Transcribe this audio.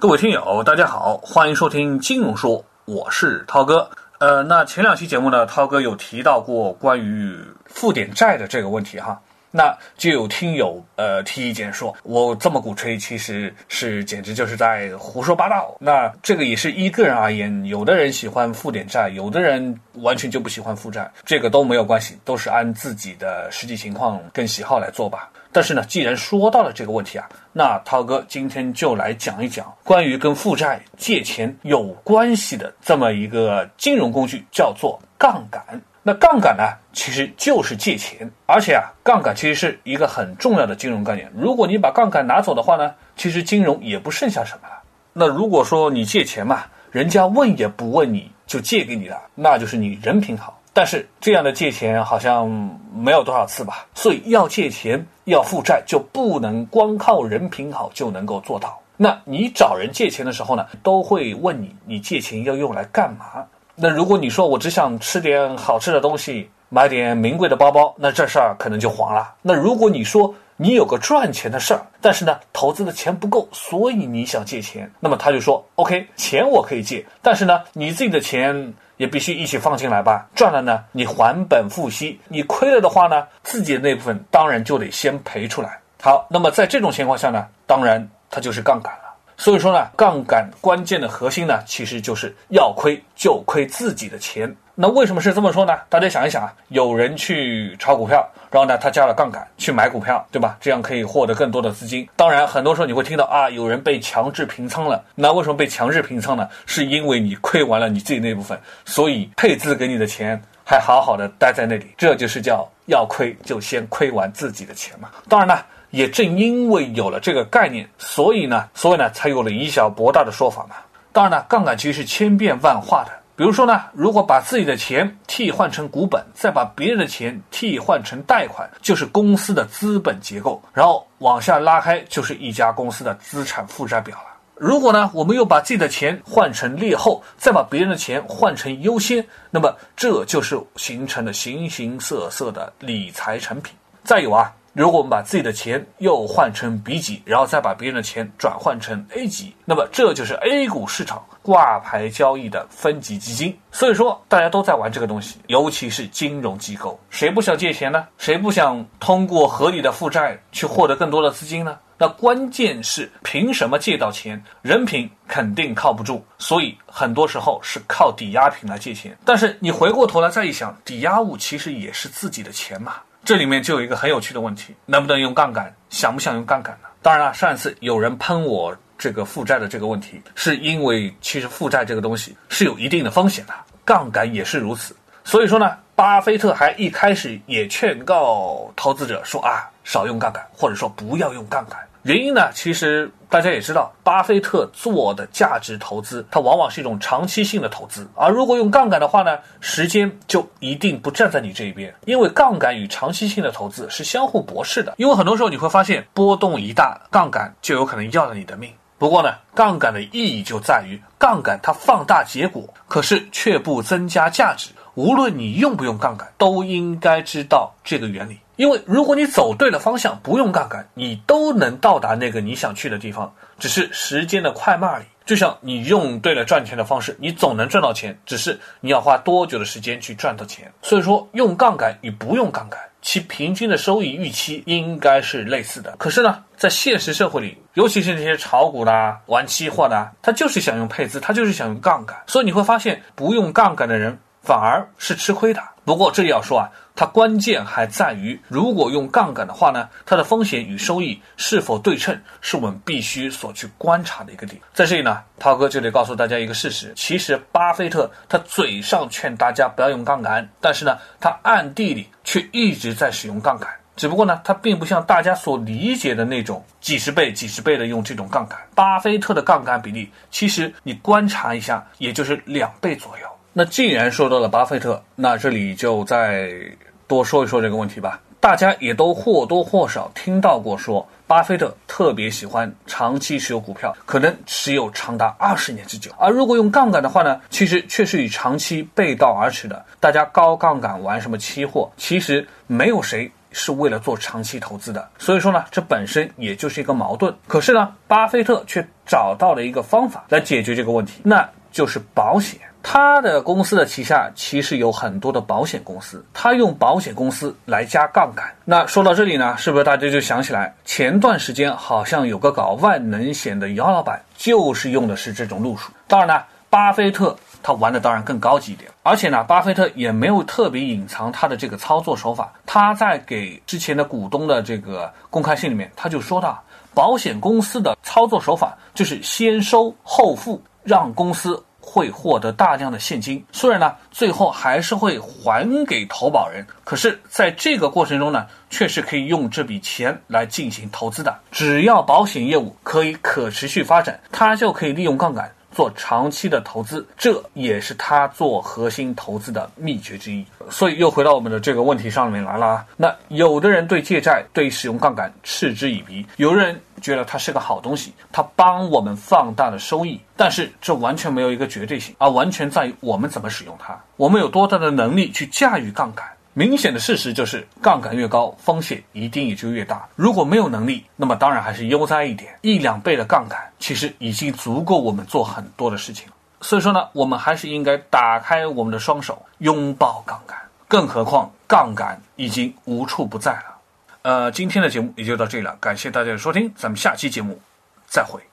各位听友，大家好，欢迎收听金融说，我是涛哥。呃，那前两期节目呢，涛哥有提到过关于负点债的这个问题哈。那就有听友呃提意见说，我这么鼓吹，其实是简直就是在胡说八道。那这个也是依个人而言，有的人喜欢负点债，有的人完全就不喜欢负债，这个都没有关系，都是按自己的实际情况跟喜好来做吧。但是呢，既然说到了这个问题啊，那涛哥今天就来讲一讲关于跟负债借钱有关系的这么一个金融工具，叫做杠杆。那杠杆呢，其实就是借钱，而且啊，杠杆其实是一个很重要的金融概念。如果你把杠杆拿走的话呢，其实金融也不剩下什么了。那如果说你借钱嘛，人家问也不问你就借给你了，那就是你人品好。但是这样的借钱好像没有多少次吧，所以要借钱要负债就不能光靠人品好就能够做到。那你找人借钱的时候呢，都会问你，你借钱要用来干嘛？那如果你说我只想吃点好吃的东西，买点名贵的包包，那这事儿可能就黄了。那如果你说你有个赚钱的事儿，但是呢投资的钱不够，所以你想借钱，那么他就说 OK，钱我可以借，但是呢你自己的钱也必须一起放进来吧。赚了呢你还本付息，你亏了的话呢自己的那部分当然就得先赔出来。好，那么在这种情况下呢，当然它就是杠杆了。所以说呢，杠杆关键的核心呢，其实就是要亏就亏自己的钱。那为什么是这么说呢？大家想一想啊，有人去炒股票，然后呢，他加了杠杆去买股票，对吧？这样可以获得更多的资金。当然，很多时候你会听到啊，有人被强制平仓了。那为什么被强制平仓呢？是因为你亏完了你自己那部分，所以配资给你的钱还好好的待在那里。这就是叫要亏就先亏完自己的钱嘛。当然了。也正因为有了这个概念，所以呢，所以呢，才有了以小博大的说法嘛。当然呢，杠杆其实是千变万化的。比如说呢，如果把自己的钱替换成股本，再把别人的钱替换成贷款，就是公司的资本结构。然后往下拉开，就是一家公司的资产负债表了。如果呢，我们又把自己的钱换成劣后，再把别人的钱换成优先，那么这就是形成了形形色色的理财产品。再有啊。如果我们把自己的钱又换成 B 级，然后再把别人的钱转换成 A 级，那么这就是 A 股市场挂牌交易的分级基金。所以说，大家都在玩这个东西，尤其是金融机构，谁不想借钱呢？谁不想通过合理的负债去获得更多的资金呢？那关键是凭什么借到钱？人品肯定靠不住，所以很多时候是靠抵押品来借钱。但是你回过头来再一想，抵押物其实也是自己的钱嘛。这里面就有一个很有趣的问题：能不能用杠杆？想不想用杠杆呢？当然了，上一次有人喷我这个负债的这个问题，是因为其实负债这个东西是有一定的风险的，杠杆也是如此。所以说呢，巴菲特还一开始也劝告投资者说啊，少用杠杆，或者说不要用杠杆。原因呢，其实大家也知道，巴菲特做的价值投资，它往往是一种长期性的投资。而如果用杠杆的话呢，时间就一定不站在你这一边，因为杠杆与长期性的投资是相互驳斥的。因为很多时候你会发现，波动一大，杠杆就有可能要了你的命。不过呢，杠杆的意义就在于，杠杆它放大结果，可是却不增加价值。无论你用不用杠杆，都应该知道这个原理。因为如果你走对了方向，不用杠杆，你都能到达那个你想去的地方，只是时间的快慢而已。就像你用对了赚钱的方式，你总能赚到钱，只是你要花多久的时间去赚到钱。所以说，用杠杆与不用杠杆，其平均的收益预期应该是类似的。可是呢，在现实社会里，尤其是那些炒股的、玩期货的，他就是想用配资，他就是想用杠杆。所以你会发现，不用杠杆的人反而是吃亏的。不过这里要说啊。它关键还在于，如果用杠杆的话呢，它的风险与收益是否对称，是我们必须所去观察的一个点。在这里呢，涛哥就得告诉大家一个事实：其实巴菲特他嘴上劝大家不要用杠杆，但是呢，他暗地里却一直在使用杠杆。只不过呢，他并不像大家所理解的那种几十倍、几十倍的用这种杠杆。巴菲特的杠杆比例，其实你观察一下，也就是两倍左右。那既然说到了巴菲特，那这里就在。多说一说这个问题吧，大家也都或多或少听到过说，巴菲特特别喜欢长期持有股票，可能持有长达二十年之久。而如果用杠杆的话呢，其实却是与长期背道而驰的。大家高杠杆玩什么期货，其实没有谁是为了做长期投资的，所以说呢，这本身也就是一个矛盾。可是呢，巴菲特却找到了一个方法来解决这个问题，那就是保险。他的公司的旗下其实有很多的保险公司，他用保险公司来加杠杆。那说到这里呢，是不是大家就想起来，前段时间好像有个搞万能险的姚老板，就是用的是这种路数。当然呢，巴菲特他玩的当然更高级一点，而且呢，巴菲特也没有特别隐藏他的这个操作手法。他在给之前的股东的这个公开信里面，他就说到，保险公司的操作手法就是先收后付，让公司。会获得大量的现金，虽然呢，最后还是会还给投保人，可是在这个过程中呢，却是可以用这笔钱来进行投资的。只要保险业务可以可持续发展，他就可以利用杠杆。做长期的投资，这也是他做核心投资的秘诀之一。所以又回到我们的这个问题上面来了。那有的人对借债、对使用杠杆嗤之以鼻，有人觉得它是个好东西，它帮我们放大了收益。但是这完全没有一个绝对性，而完全在于我们怎么使用它，我们有多大的能力去驾驭杠杆。明显的事实就是，杠杆越高，风险一定也就越大。如果没有能力，那么当然还是悠哉一点。一两倍的杠杆，其实已经足够我们做很多的事情了。所以说呢，我们还是应该打开我们的双手，拥抱杠杆。更何况，杠杆已经无处不在了。呃，今天的节目也就到这里了，感谢大家的收听，咱们下期节目再会。